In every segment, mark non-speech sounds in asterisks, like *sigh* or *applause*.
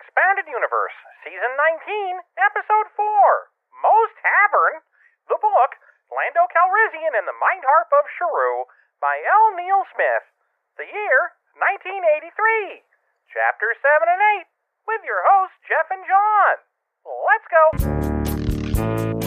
Expounded Universe, Season 19, Episode 4 Moe's Tavern. The book, Lando Calrissian and the Mind Harp of Sharu, by L. Neil Smith. The year, 1983. Chapter 7 and 8, with your hosts, Jeff and John. Let's go.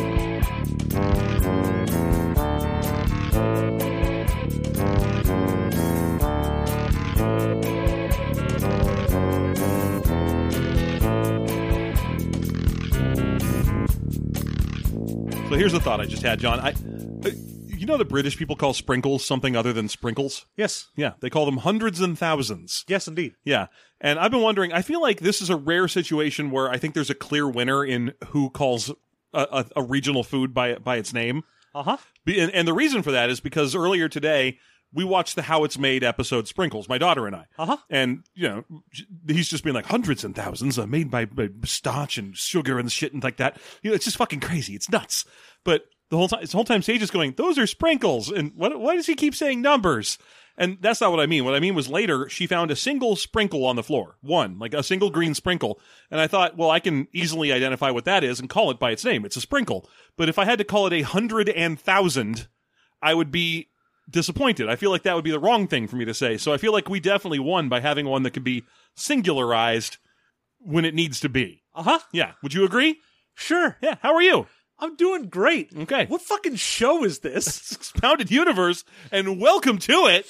So here's the thought I just had, John. I, uh, you know, the British people call sprinkles something other than sprinkles. Yes. Yeah, they call them hundreds and thousands. Yes, indeed. Yeah, and I've been wondering. I feel like this is a rare situation where I think there's a clear winner in who calls a, a, a regional food by by its name. Uh huh. Be- And, and the reason for that is because earlier today we watched the How It's Made episode Sprinkles, my daughter and I. Uh huh. And you know, he's just been like hundreds and thousands uh, made by, by starch and sugar and shit and like that. You know, it's just fucking crazy. It's nuts. But the whole time, the whole time, Sage is going, "Those are sprinkles." And what? Why does he keep saying numbers? And that's not what I mean. What I mean was later she found a single sprinkle on the floor, one like a single green sprinkle, and I thought, well, I can easily identify what that is and call it by its name. It's a sprinkle. But if I had to call it a hundred and thousand, I would be disappointed. I feel like that would be the wrong thing for me to say. So I feel like we definitely won by having one that could be singularized when it needs to be. Uh huh. Yeah. Would you agree? Sure. Yeah. How are you? I'm doing great. Okay. What fucking show is this? *laughs* Expounded Universe, and welcome to it.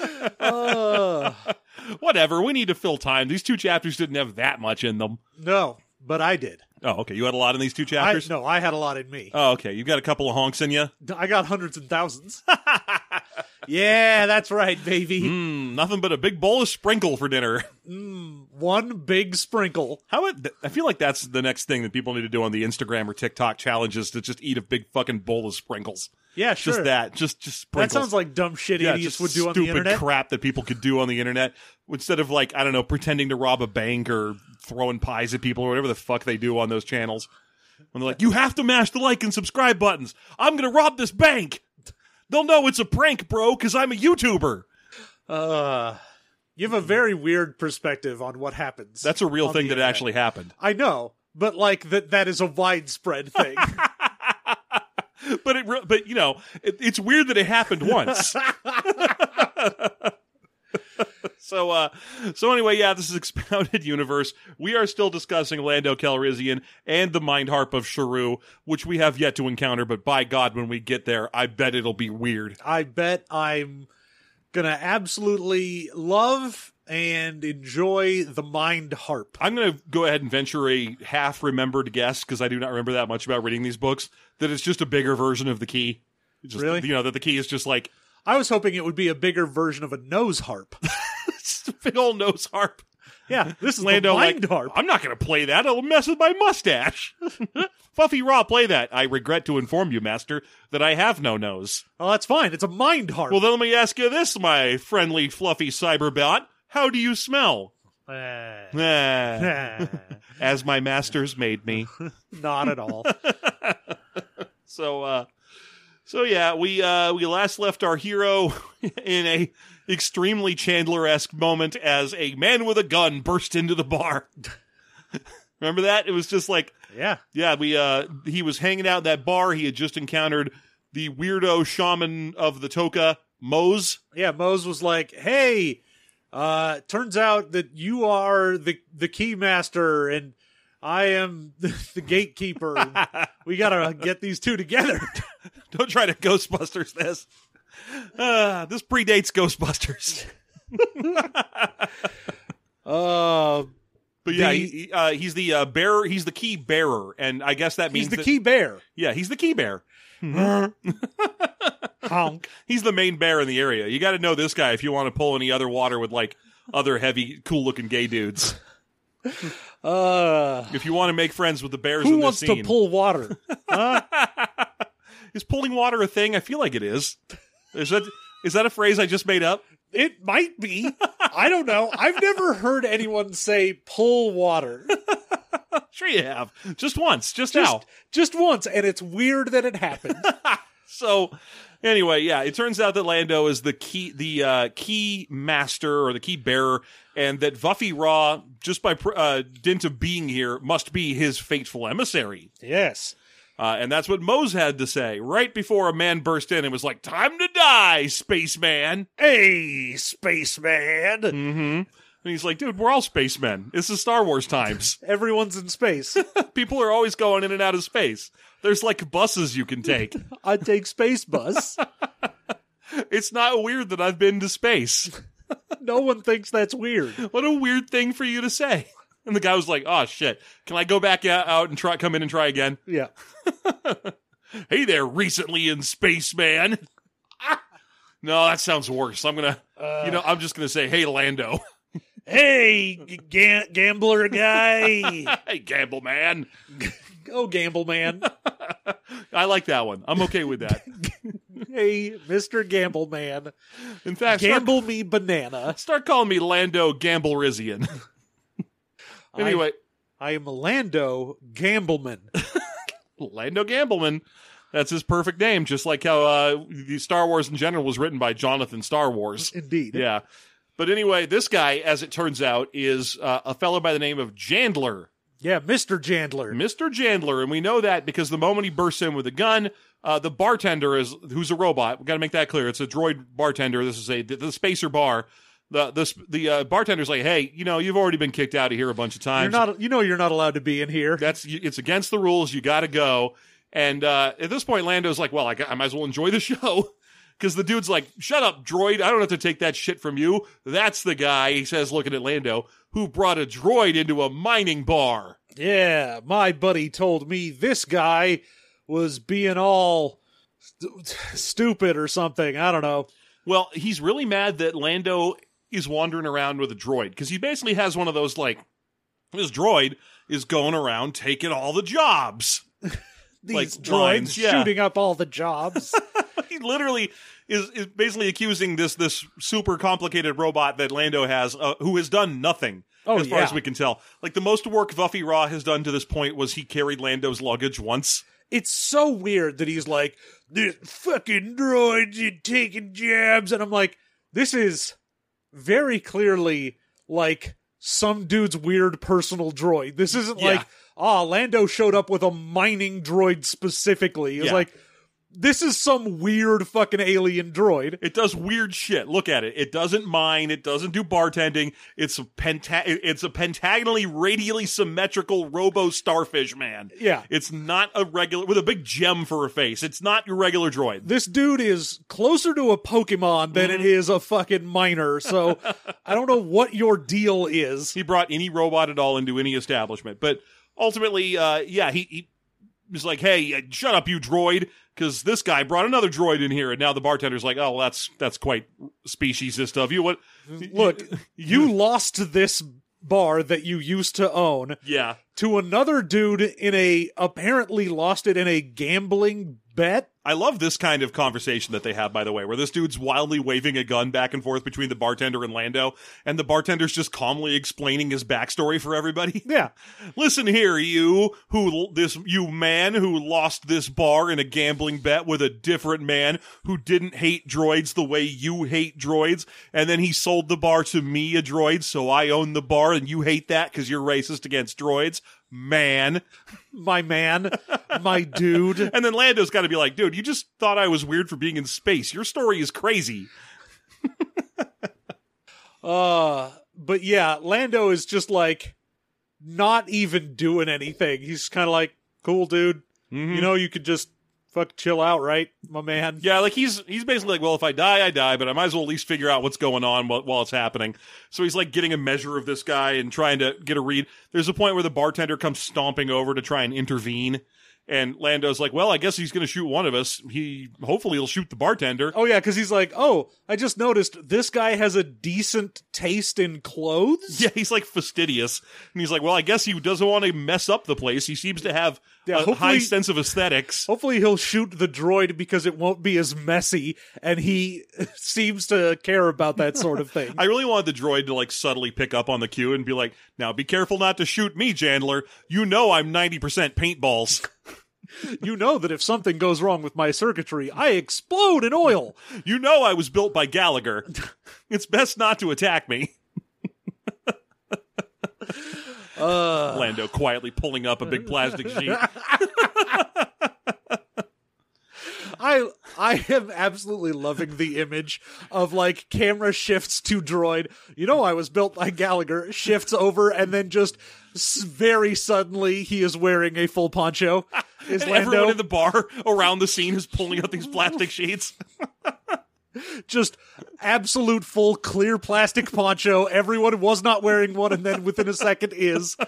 *laughs* uh, *laughs* Whatever. We need to fill time. These two chapters didn't have that much in them. no, but I did. Oh, okay. You had a lot in these two I, chapters? no, I had a lot in me. Oh, okay. You've got a couple of honks in you. I got hundreds and thousands. *laughs* yeah, that's right, baby. Mm, nothing but a big bowl of sprinkle for dinner. *laughs* One big sprinkle. How it, I feel like that's the next thing that people need to do on the Instagram or TikTok challenges to just eat a big fucking bowl of sprinkles. Yeah, sure. Just that. Just just That sounds like dumb shit yeah, idiots would do on the internet. crap that people could do on the internet instead of like I don't know pretending to rob a bank or throwing pies at people or whatever the fuck they do on those channels. When they're like, you have to mash the like and subscribe buttons. I'm gonna rob this bank. They'll know it's a prank, bro, because I'm a YouTuber. Uh, you have a very weird perspective on what happens. That's a real thing that internet. actually happened. I know, but like that that is a widespread thing. *laughs* *laughs* But it, but you know, it, it's weird that it happened once. *laughs* so, uh, so anyway, yeah, this is expounded *laughs* universe. We are still discussing Lando Calrissian and the Mind Harp of Sharu, which we have yet to encounter. But by God, when we get there, I bet it'll be weird. I bet I'm gonna absolutely love and enjoy the mind harp. I'm going to go ahead and venture a half remembered guess because I do not remember that much about reading these books. That it's just a bigger version of the key. It's Just, Really? You know that the key is just like I was hoping it would be a bigger version of a nose harp. *laughs* it's a big old nose harp. Yeah, this is Lando the mind like, harp. I'm not going to play that. It'll mess with my mustache. *laughs* Fluffy Raw, play that. I regret to inform you, Master, that I have no nose. Oh, that's fine. It's a mind harp. Well, then let me ask you this, my friendly, fluffy cyberbot. How do you smell? Eh, Ah, As my masters made me. *laughs* not at all. *laughs* So, uh, so yeah, we uh, we last left our hero *laughs* in a extremely Chandler esque moment as a man with a gun burst into the bar. Remember that? It was just like Yeah. Yeah, we uh he was hanging out in that bar. He had just encountered the weirdo shaman of the Toka, Mohs. Yeah, Mohs was like, "Hey, uh turns out that you are the the key master and I am *laughs* the gatekeeper. we got to get these two together." *laughs* Don't try to Ghostbusters this. Uh, this predates Ghostbusters. *laughs* Uh But yeah, The- he, he, uh, he's the uh, bearer. He's the key bearer, and I guess that means he's the that- key bear. Yeah, he's the key bear. *laughs* Honk. He's the main bear in the area. You got to know this guy if you want to pull any other water with like other heavy, cool-looking gay dudes. *laughs* Uh If you want to make friends with the bears who wants scene, to pull water? Huh? *laughs* is pulling water a thing? I feel like it is. Is that is that a phrase I just made up? It might be. I don't know. I've never heard anyone say pull water. *laughs* Sure, you have. Just once. Just, Just, now. just once, and it's weird that it happened. *laughs* So, Anyway, yeah, it turns out that Lando is the key, the uh, key master or the key bearer, and that Vuffi Raa, just by pr- uh, dint of being here, must be his fateful emissary. Yes. Uh, and that's what Mohs had to say right before a man burst in and was like, "Time to die, spaceman." Hey, spaceman. Mm-hmm. And he's like, "Dude, we're all spacemen. This is Star Wars times. *laughs* Everyone's in space. *laughs* People are always going in and out of space. There's like buses you can take. *laughs* I'd take Space Bus. it's not weird that I've been to space. No one thinks that's weird. What a weird thing for you to say." And the guy was like, "Oh shit, can I go back out and try come in and try again?" Yeah. Hey there, recently in space, man. Ah! no, that sounds worse. I'm gonna, you uh. know, I'm just gonna say, "Hey, Lando." Hey, ga- gambler guy. *laughs* hey, Gamble man. *laughs* oh, gamble man. *laughs* I like that one. I'm okay with that. Hey, Mr. Gamble man. In fact, start, Gamble me banana. start calling me Lando Gamble Rizian. anyway, I am Lando Gambleman. Lando Gambleman. That's his perfect name, just like how uh, the Star Wars in general was written by Jonathan Star Wars. Indeed. Yeah. But anyway, this guy, as it turns out, is uh, a fellow by the name of Jandler. Yeah, Mr. Jandler. Mr. Jandler, and we know that because the moment he bursts in with a gun, uh, the bartender is who's a robot. We got to make that clear. It's a droid bartender. This is a the, the spacer bar. The the the uh, bartender's like, hey, you know, you've already been kicked out of here a bunch of times. You're not. You know, you're not allowed to be in here. That's it's against the rules. You got to go. And uh, at this point, Lando's like, well, I, got- I might as well enjoy the *laughs* show. Because the dude's like, shut up, droid. I don't have to take that shit from you. That's the guy, he says, looking at Lando, who brought a droid into a mining bar. Yeah, my buddy told me this guy was being all st- stupid or something. I don't know. Well, he's really mad that Lando is wandering around with a droid because he basically has one of those like this droid is going around taking all the jobs. *laughs* These Like droids lines, yeah. shooting up all the jobs. *laughs* he literally is, is basically accusing this this super complicated robot that Lando has, uh, who has done nothing. Oh, as far yeah. as we can tell, like the most work Vuffi Raa has done to this point was he carried Lando's luggage once. it's so weird that he's like, this fucking droids and taking jabs. And I'm like, this is very clearly like some dude's weird personal droid. This isn't Yeah. like, ah, Lando showed up with a mining droid specifically. It's Yeah. like, this is some weird fucking alien droid. It does weird shit. Look at it. It doesn't mine. It doesn't do bartending. It's a penta- It's a pentagonally, radially symmetrical robo starfish man. Yeah. It's not a regular with a big gem for a face. It's not your regular droid. This dude is closer to a Pokemon than it is a fucking miner. So *laughs* I don't know what your deal is. He brought any robot at all into any establishment, but ultimately, uh, yeah, he, he was like, "Hey, uh, shut up, you droid," because this guy brought another droid in here, and now the bartender's like, "Oh, well, that's that's quite speciesist of you." What? Look, you lost this bar that you used to own Yeah, to another dude in a apparently lost it in a gambling bet. I love this kind of conversation that they have, by the way, where this dude's wildly waving a gun back and forth between the bartender and Lando, and the bartender's just calmly explaining his backstory for everybody. *laughs* Yeah. Listen here, you who this you man who lost this bar in a gambling bet with a different man who didn't hate droids the way you hate droids, and then he sold the bar to me, a droid, so I own the bar, and you hate that because you're racist against droids, man. My man, my dude. *laughs* And then Lando's got to be like, dude, you just thought I was weird for being in space. Your story is crazy. *laughs* Uh, but yeah, Lando is just like not even doing anything. He's kind of like, cool, dude. You know, you could just fuck chill out, right, my man? Yeah, like he's he's basically like, well, if I die, I die, but I might as well at least figure out what's going on while, while it's happening. So he's like getting a measure of this guy and trying to get a read. There's a point where the bartender comes stomping over to try and intervene, and Lando's like, well, I guess he's going to shoot one of us. He hopefully he'll shoot the bartender. Oh yeah, because he's like, oh, I just noticed this guy has a decent taste in clothes. *laughs* Yeah, he's like fastidious, and he's like, well, I guess he doesn't want to mess up the place. He seems to have Yeah, a high sense of aesthetics. Hopefully he'll shoot the droid because it won't be as messy, and he *laughs* seems to care about that sort of thing. *laughs* I really wanted the droid to like subtly pick up on the cue and be like, "Now be careful not to shoot me, Chandler. You know I'm ninety percent paintballs." *laughs* You know that if something goes wrong with my circuitry, I explode in oil. You know I was built by Gallagher. It's best not to attack me. Uh, Lando quietly pulling up a big plastic sheet. *laughs* *laughs* I I am absolutely loving the image of like camera shifts to droid. You know, I was built by Gallagher. Shifts over, and then just very suddenly he is wearing a full poncho. Is *laughs* Lando everyone in the bar around the scene is pulling out these plastic sheets. *laughs* just absolute full clear plastic poncho? Everyone was not wearing one, and then within a second is. *laughs*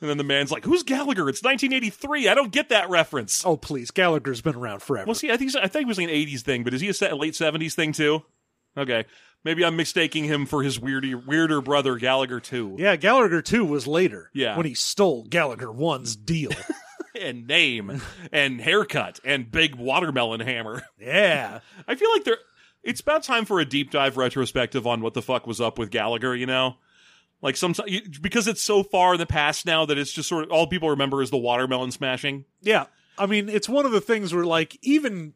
And then the man's like, "Who's Gallagher? It's 1983. I don't get that reference." Oh please, Gallagher's been around forever. Well, see, I think I think it was like an 80s thing, but is he a late 70s thing too? Okay, maybe I'm mistaking him for his weirdy, weirder brother Gallagher too. yeah, Gallagher two was later. Yeah. when he stole Gallagher one's deal. *laughs* And name, and haircut, and big watermelon hammer. *laughs* yeah. I feel like there. It's about time for a deep dive retrospective on what the fuck was up with Gallagher. You know, like some because it's so far in the past now that it's just sort of all people remember is the watermelon smashing. Yeah. I mean, it's one of the things where, like, even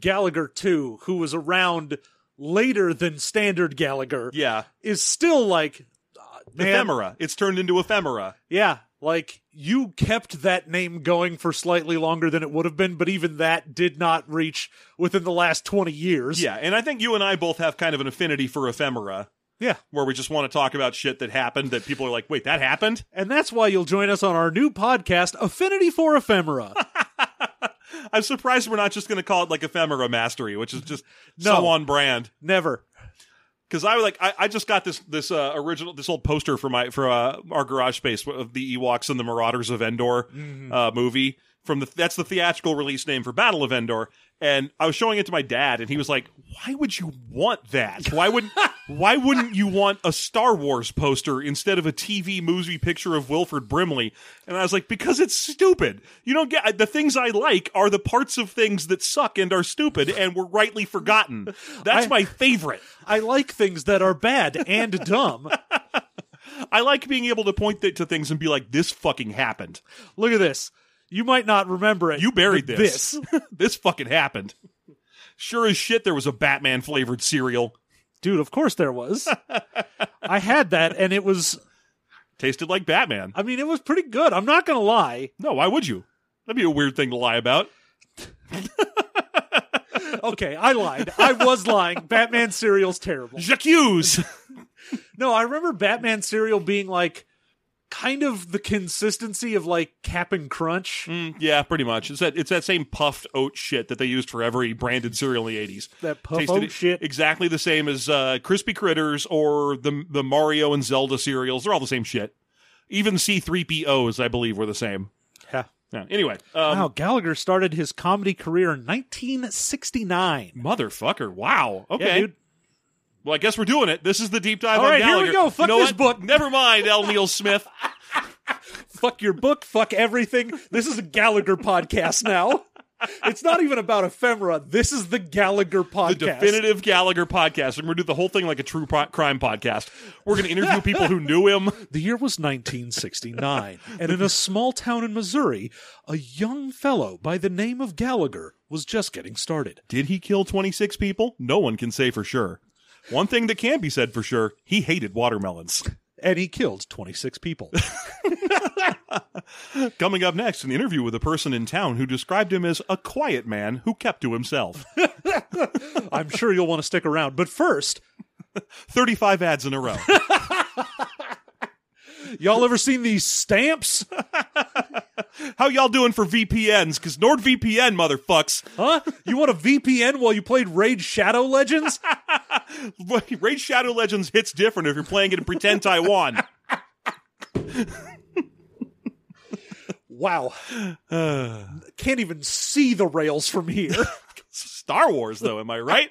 Gallagher 2, who was around later than standard Gallagher, Yeah, is still like, uh, ephemera. It's turned into ephemera. Yeah. Like, you kept that name going for slightly longer than it would have been, but even that did not reach within the last 20 years. Yeah, and I think you and I both have kind of an affinity for ephemera. Yeah. where we just want to talk about shit that happened that people are like, wait, that happened? And that's why you'll join us on our new podcast, Affinity for Ephemera. *laughs* I'm surprised we're not just going to call it like ephemera mastery, which is just No. so on brand. Never. Because I was like, I, I just got this this uh, original this old poster for my for uh, our garage space of the Ewoks and the Marauders of Endor uh, movie from the that's the theatrical release name for Battle of Endor. And I was showing it to my dad, and he was like, "Why would you want that? Why would *laughs* why wouldn't you want a Star Wars poster instead of a TV movie picture of Wilford Brimley?" And I was like, "Because it's stupid. You don't get the things I like are the parts of things that suck and are stupid and were rightly forgotten. That's I- my favorite." I like things that are bad and dumb. *laughs* I like being able to point th- to things and be like, "This fucking happened. Look at this. You might not remember it. You buried but this. *laughs* This, fucking happened." Sure as shit, there was a Batman flavored cereal. Dude, of course there was. I had that and it was Tasted like Batman. I mean it was pretty good. I'm not going to lie. No, why would you? That'd be a weird thing to lie about. *laughs* Okay, I lied. I was lying. Batman cereal's terrible. J'accuse. *laughs* No, I remember Batman cereal being like kind of the consistency of like Cap'n Crunch. Mm, yeah, pretty much. It's that it's that same puffed oat shit that they used for every branded cereal in the eighties. That puff Tasted oat shit. exactly the same as uh, crispy critters or the the Mario and Zelda cereals. They're all the same shit. Even C three POs, I believe, were the same. Yeah. Yeah. Anyway, um, Wow, Gallagher started his comedy career in 1969. motherfucker! Wow. Okay. Yeah, dude. Well, I guess we're doing it. This is the deep dive All on right, here we Gallagher. go. Fuck You know this what? book. Never mind, L. Neil Smith. *laughs* Fuck your book. Fuck everything. This is a Gallagher podcast now. It's not even about ephemera. This is the Gallagher podcast. the definitive Gallagher podcast. We're going to do the whole thing like a true pro- crime podcast. We're going to interview *laughs* people who knew him. The year was 1969, and in a small town in Missouri, a young fellow by the name of Gallagher was just getting started. Did he kill 26 people? No one can say for sure. One thing that can be said for sure, he hated watermelons. And he killed 26 people. *laughs* *laughs* Coming up next, an interview with a person in town who described him as a quiet man who kept to himself. *laughs* I'm sure you'll want to stick around. But first, 35 ads in a row. Y'all ever seen these stamps? *laughs* How y'all doing for VPNs? Because NordVPN, motherfucks. Huh? You want a VPN while you played Raid Shadow Legends? *laughs* Raid Shadow Legends hits different if you're playing it in pretend Taiwan. *laughs* Wow. *sighs* Can't even see the rails from here. Star Wars, though, am I right?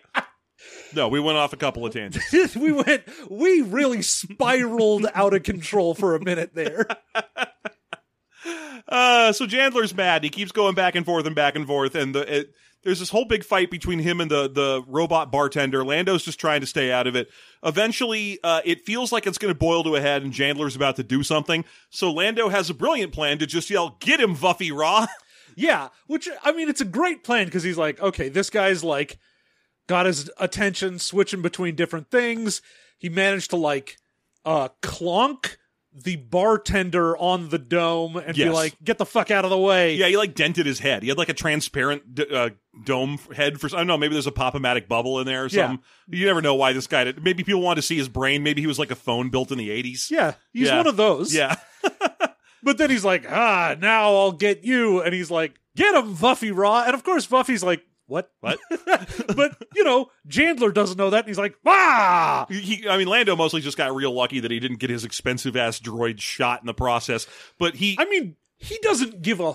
No, we went off a couple of tangents. *laughs* we went, we really spiraled out of control for a minute there. *laughs* Uh, so Chandler's mad. He keeps going back and forth and back and forth, and the it, There's this whole big fight between him and the the robot bartender. Lando's just trying to stay out of it. Eventually, uh, it feels like it's going to boil to a head, and Chandler's about to do something. So Lando has a brilliant plan to just yell, "Get him, Vuffi Raa!" *laughs* Yeah, which I mean, it's a great plan because he's like, okay, this guy's like got his attention switching between different things. He managed to like uh clonk the bartender on the dome and be like, get the fuck out of the way. yeah, he like dented his head. He had like a transparent d- uh, dome head for. I don't know. Maybe there's a pop-o-matic bubble in there or Yeah. You never know why this guy. Did. Maybe people wanted to see his brain. Maybe he was like a phone built in the '80s. Yeah, he's Yeah. one of those. Yeah. *laughs* But then he's like, ah, now I'll get you. And he's like, get him, Vuffi Raa. And of course, Vuffi's like, what? What? *laughs* but, you know, Chandler doesn't know that. And he's like, ah! He, I mean, Lando mostly just got real lucky that he didn't get his expensive ass droid shot in the process. But he, I mean, he doesn't give a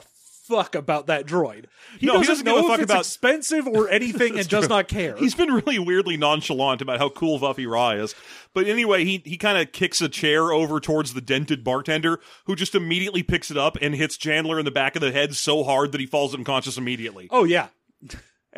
fuck about that droid. He No, doesn't, doesn't give know a if fuck it's about- expensive or *laughs* anything and does true. not care. he's been really weirdly nonchalant about how cool Vuffi Raa is. But anyway, he he kind of kicks a chair over towards the dented bartender, who just immediately picks it up and hits Chandler in the back of the head so hard that he falls unconscious immediately. oh, yeah.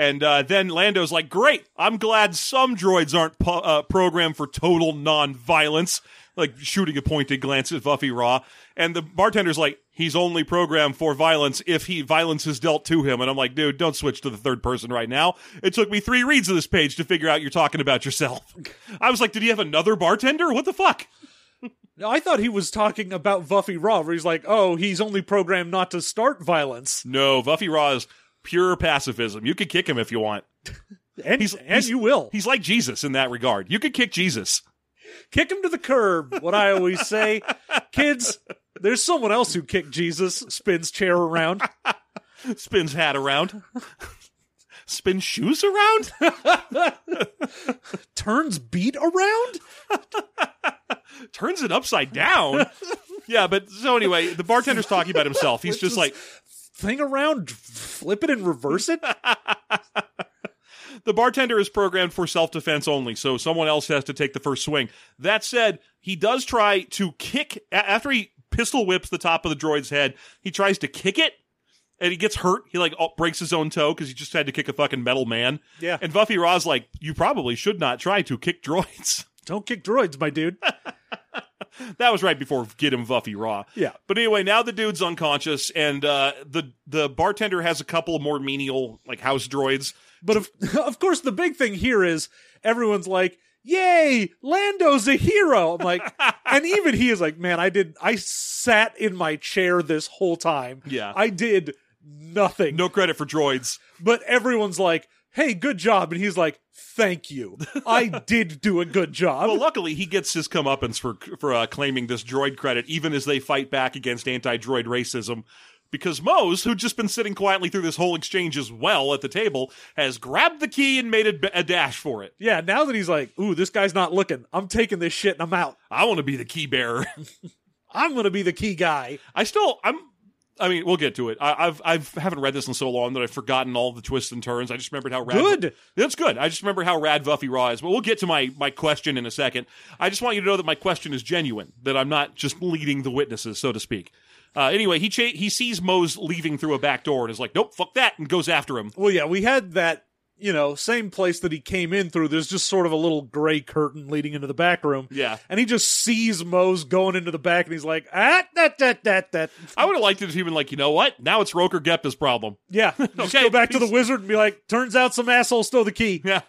And uh, then Lando's like, "Great! I'm glad some droids aren't po- uh, programmed for total non-violence." Like shooting a pointed glance at Vuffi Raa, and the bartender's like, "He's only programmed for violence if he violence is dealt to him." And I'm like, "Dude, don't switch to the third person right now." It took me three reads of this page to figure out you're talking about yourself. *laughs* I was like, "Did he have another bartender? What the fuck?" I thought he was talking about Vuffi Raa, where he's like, oh, he's only programmed not to start violence. No, Vuffi Raa is pure pacifism. You could kick him if you want. *laughs* And, He's- and he's- you will. He's like Jesus in that regard. You could kick Jesus. Kick him to the curb, what I always say. Kids, there's someone else who kicked Jesus, spins chair around. *laughs* spins hat around, *laughs* spins shoes around. turns beat around? turns it upside down. yeah, but so anyway, the bartender's talking about himself. He's just like Thing around, flip it and reverse it? *laughs* the bartender is programmed for self defense only, so someone else has to take the first swing. That said, he does try to kick after he pistol whips the top of the droid's head. He tries to kick it. And he gets hurt. He like oh, breaks his own toe because he just had to kick a fucking metal man. Yeah. And Vuffi Raa's like, you probably should not try to kick droids. Don't kick droids, my dude. *laughs* That was right before Get Him Vuffi Raa. Yeah. But anyway, now the dude's unconscious, and uh, the the bartender has a couple of more menial like house droids. But of, *laughs* of course, the big thing here is everyone's like, "Yay, Lando's a hero!" I'm like, *laughs* and even he is like, "Man, I did. I sat in my chair this whole time. Yeah. I did nothing. No credit for droids. But everyone's like, "Hey, good job," and he's like, "Thank you. I *laughs* did do a good job." Well, luckily he gets his comeuppance for for uh, claiming this droid credit, even as they fight back against anti-droid racism. Because Mohs, who'd just been sitting quietly through this whole exchange as well at the table, has grabbed the key and made a, b- a dash for it. yeah, now that he's like, "Ooh, this guy's not looking. I'm taking this shit and I'm out. I want to be the key bearer. *laughs* I'm gonna be the key guy." I still, I'm. I mean, we'll get to it. I, I've, I've haven't read this in so long that I've forgotten all the twists and turns. I just remembered how rad. Good. That's good. I just remember how rad Vuffi Raa is. But we'll get to my my question in a second. I just want you to know that my question is genuine. That I'm not just leading the witnesses, so to speak. Uh, anyway, he cha- he sees Mohs leaving through a back door and is like, "Nope, fuck that," and goes after him. Well, yeah, we had that, you know, same place that he came in through. There's just sort of a little gray curtain leading into the back room. Yeah. And he just sees Mohs going into the back and he's like, ah, that, that, that, that. I would have liked it if he been like, you know what? Now it's Rokur Gepta's problem. Yeah. *laughs* Just go back to the wizard and be like, turns out some asshole stole the key. Yeah,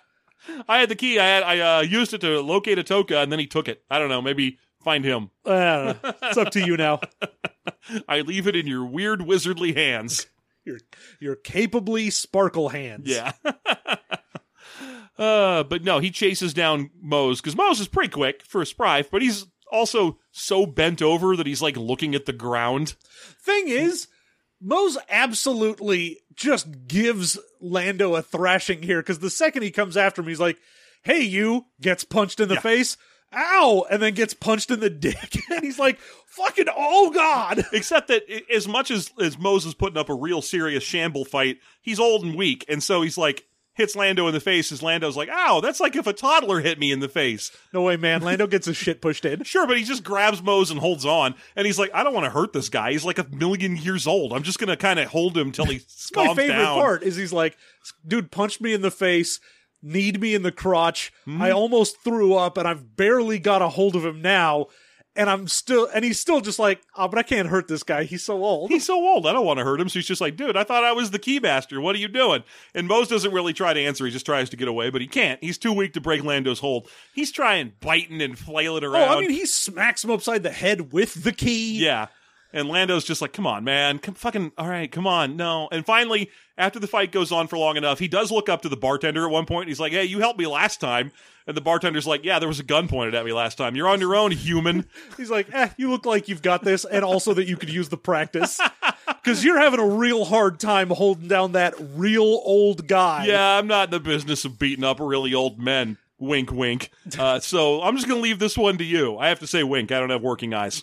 I had the key. I had I uh, used it to locate a Toka, and then he took it. I don't know. Maybe find him. I don't know. It's up to you now. *laughs* I leave it in your weird wizardly hands. Your, your capably sparkle hands. Yeah. *laughs* uh, but no, he chases down Mohs because Mohs is pretty quick for a Sprife, but he's also so bent over that he's like looking at the ground. Thing is, Mohs absolutely just gives Lando a thrashing here because the second he comes after him, he's like, "Hey, you!" gets punched in the face, "Ow!" and then gets punched in the dick, *laughs* and he's like, "Fucking oh god!" *laughs* Except that as much as as Mohs is putting up a real serious shamble fight, he's old and weak, and so he's like hits Lando in the face, as Lando's like, "Ow, that's like if a toddler hit me in the face." No way, man. Lando gets his shit pushed in. *laughs* Sure, but he just grabs Mohs and holds on, and he's like, "I don't want to hurt this guy. He's like a million years old. I'm just gonna kind of hold him till he My calms favorite down." part is he's like, dude punched me in the face, kneed me in the crotch. Mm-hmm. I almost threw up, and I've barely got a hold of him now. And I'm still, and he's still just like, oh, but I can't hurt this guy. He's so old. He's so old. I don't want to hurt him. So he's just like, dude, I thought I was the keymaster. What are you doing? And Mohs doesn't really try to answer. He just tries to get away, but he can't. He's too weak to break Lando's hold. He's trying biting and flailing around. Oh, I mean, he smacks him upside the head with the key. yeah. And Lando's just like, come on, man. Come fucking, all right, come on. No. And finally, after the fight goes on for long enough, he does look up to the bartender at one point. He's like, hey, you helped me last time. And the bartender's like, yeah, there was a gun pointed at me last time. You're on your own, human. *laughs* He's like, eh, you look like you've got this, and also that you could use the practice. *laughs* Because you're having a real hard time holding down that real old guy. Yeah, I'm not in the business of beating up really old men. Wink, wink. Uh, so I'm just going to leave this one to you. I have to say wink. I don't have working eyes.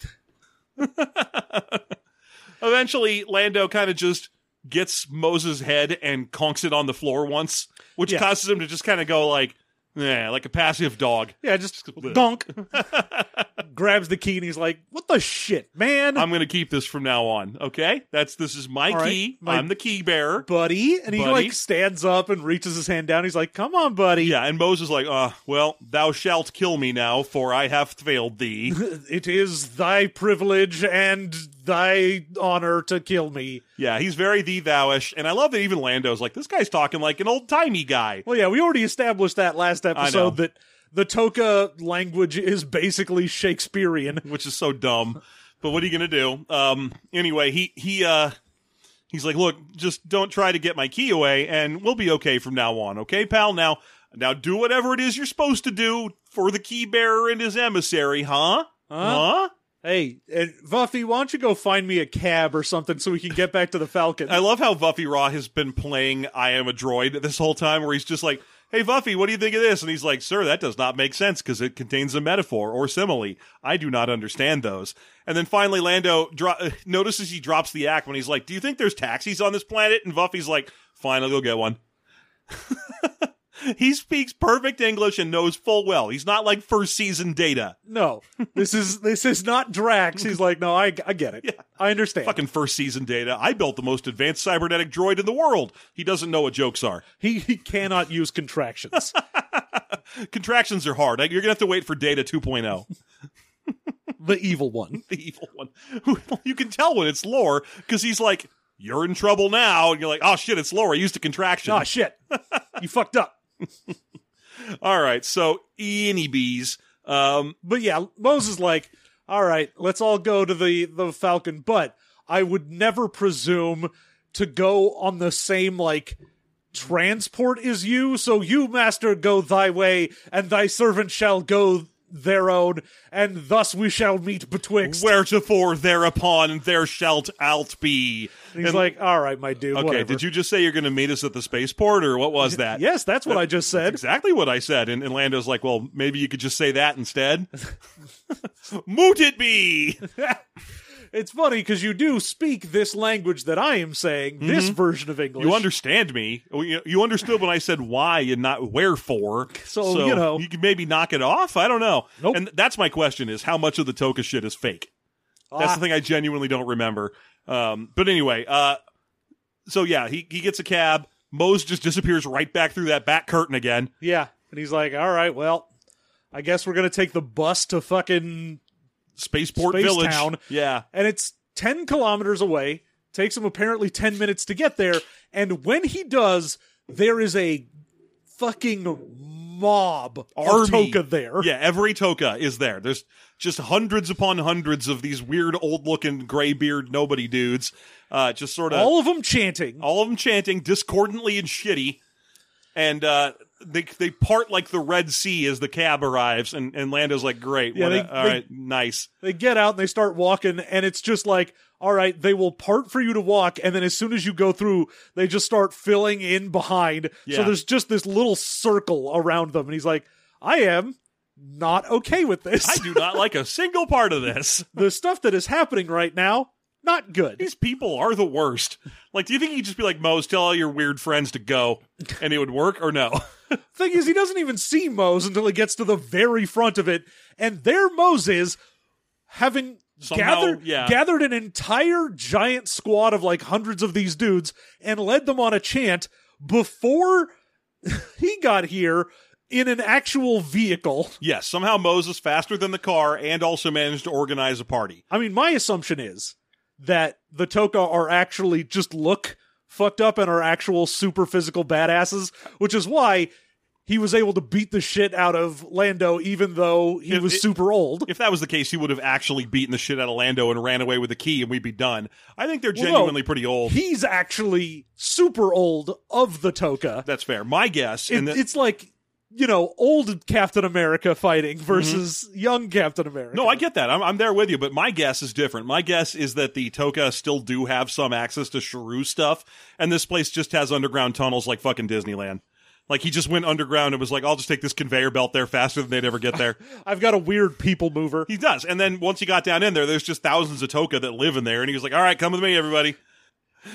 *laughs* Eventually, Lando kind of just gets Moses' head and conks it on the floor once, which Yeah. causes him to just kind of go like, yeah, like a passive dog. Yeah, just dunk. *laughs* Grabs the key and he's like, "What the shit, man, I'm going to keep this from now on. Okay, that's this is my All right, key. my- I'm the key bearer. buddy?" And he Buddy? like stands up and reaches his hand down. He's like, "Come on, buddy. Yeah, and Moses is like, uh, well, thou shalt kill me now, for I have failed thee. *laughs* It is thy privilege and thy honor to kill me." Yeah, he's very thee thouish, and I love that even Lando's like, this guy's talking like an old timey guy. Well, yeah, we already established that last episode that the Toka language is basically Shakespearean. which is so dumb. But what are you gonna do? Um, anyway, he he uh, he's like, look, just don't try to get my key away, and we'll be okay from now on. Okay, pal. Now now do whatever it is you're supposed to do for the key bearer and his emissary, huh? Huh? Hey, and Vuffi, why don't you go find me a cab or something so we can get back to the Falcon? *laughs* I love how Vuffi Raa has been playing I Am a Droid this whole time, where he's just like, Hey, Vuffi, what do you think of this? And he's like, Sir, that does not make sense because it contains a metaphor or simile. I do not understand those. And then finally, Lando dro- uh, notices he drops the act when he's like, Do you think there's taxis on this planet? And Vuffi's like, Fine, I'll go get one. *laughs* *laughs* he speaks perfect English and knows full well. He's not like first season data. no, this is this is not Drax. He's like, no, I, I get it. I understand. Fucking first season data. I built the most advanced cybernetic droid in the world. He doesn't know what jokes are. He, he cannot use contractions. *laughs* Contractions are hard. You're gonna have to wait for Data 2.0, the evil one. *laughs* the evil one. you can tell when it's lore because he's like, "You're in trouble now," and you're like, "Oh shit, it's lore. I used a contraction." Oh shit, you fucked up. *laughs* All right, so any bees. Um, But yeah, Moses like, all right, let's all go to the the Falcon, but I would never presume to go on the same like transport as you. So you, master, go thy way, and thy servant shall go their own, and thus we shall meet betwixt. wheretofore thereupon there shalt alt be. And he's And- like, all right, my dude. okay, whatever. did you just say you're going to meet us at the spaceport, or what was that? Yes, that's what I just said. exactly what I said. And, and Lando's like, well, maybe you could just say that instead. *laughs* *laughs* Moot it be. *laughs* It's funny because you do speak this language that I am saying, this version of English. Mm-hmm. You understand me. You you understood when I said why and not wherefore. So, you know. you can maybe knock it off. I don't know. Nope. And that's my question: is how much of the Toka shit is fake? That's Ah. the thing I genuinely don't remember. Um, but anyway, uh, so yeah, he he gets a cab. Mohs just disappears right back through that back curtain again. Yeah. And he's like, all right, well, I guess we're going to take the bus to fucking. Spaceport Space Village. Town. Yeah. And it's 10 kilometers away. Takes him apparently 10 minutes to get there. And when he does, there is a fucking mob Army. of Toka there. Yeah, every Toka is there. There's just hundreds upon hundreds of these weird old looking gray beard nobody dudes. Uh, just sort of All of them chanting. all of them chanting discordantly and shitty. And uh, they they part like the Red Sea as the cab arrives, and, and Lando's like, "Great, Yeah, what they- a- all they- right, nice." They get out and they start walking, and it's just like, all right, they will part for you to walk, and then as soon as you go through, they just start filling in behind. So there's just this little circle around them, and he's like, I am not okay with this. I do not like a *laughs* single part of this. the stuff that is happening right now, not good. These people are the worst. Like, do you think he'd just be like, Mohs, tell all your weird friends to go, and it would work, or no? Thing is, he doesn't even see Mohs until he gets to the very front of it, and there Mohs is, having Somehow, gathered yeah. gathered an entire giant squad of like hundreds of these dudes and led them on a chant before *laughs* he got here in an actual vehicle. yes, somehow Moses faster than the car and also managed to organize a party. I mean, my assumption is that the Toka are actually just look fucked up and are actual super physical badasses, which is why he was able to beat the shit out of Lando even though he If was super old. If that was the case, he would have actually beaten the shit out of Lando and ran away with the key, and we'd be done. I think they're Well, no. genuinely pretty old. He's actually super old of the Toka. That's fair. My guess, It, and the, it's like, you know, old Captain America fighting versus young Captain America. Mm-hmm. no, I get that. I'm, I'm there with you, but my guess is different. My guess is that the Toka still do have some access to Sharu stuff, and this place just has underground tunnels like fucking Disneyland. Like he just went underground and was like, "I'll just take this conveyor belt there faster than they'd ever get there." *laughs* I've got a weird people mover. he does, and then once he got down in there, there's just thousands of Toka that live in there, and he was like, "All right, come with me, everybody."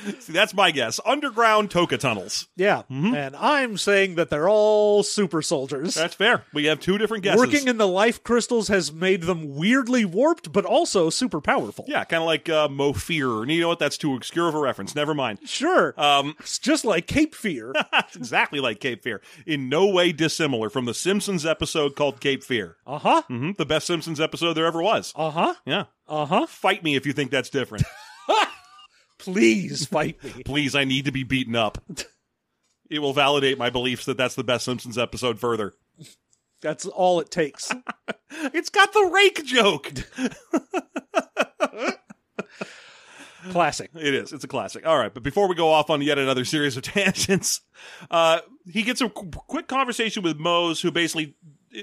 *laughs* See, that's my guess. Underground Toka tunnels. Yeah. Mm-hmm. And I'm saying that they're all super soldiers. That's fair. We have two different guesses. Working in the life crystals has made them weirdly warped, but also super powerful. Yeah, kind of like uh, Mofir. And you know what? That's too obscure of a reference. Never mind. Sure. Um, *laughs* it's just like Cape Fear. *laughs* it's exactly like Cape Fear. In no way dissimilar from the Simpsons episode called Cape Fear. Uh huh. hmm The best Simpsons episode there ever was. Uh huh. Yeah. Uh huh. Fight me if you think that's different. Please fight *laughs* me. Please, I need to be beaten up. It will validate my beliefs that that's the best Simpsons episode further. That's all it takes. *laughs* It's got the rake joke. Classic. It is. It's a classic. All right, but before we go off on yet another series of *laughs* tangents, uh, he gets a qu- quick conversation with Mohs, who basically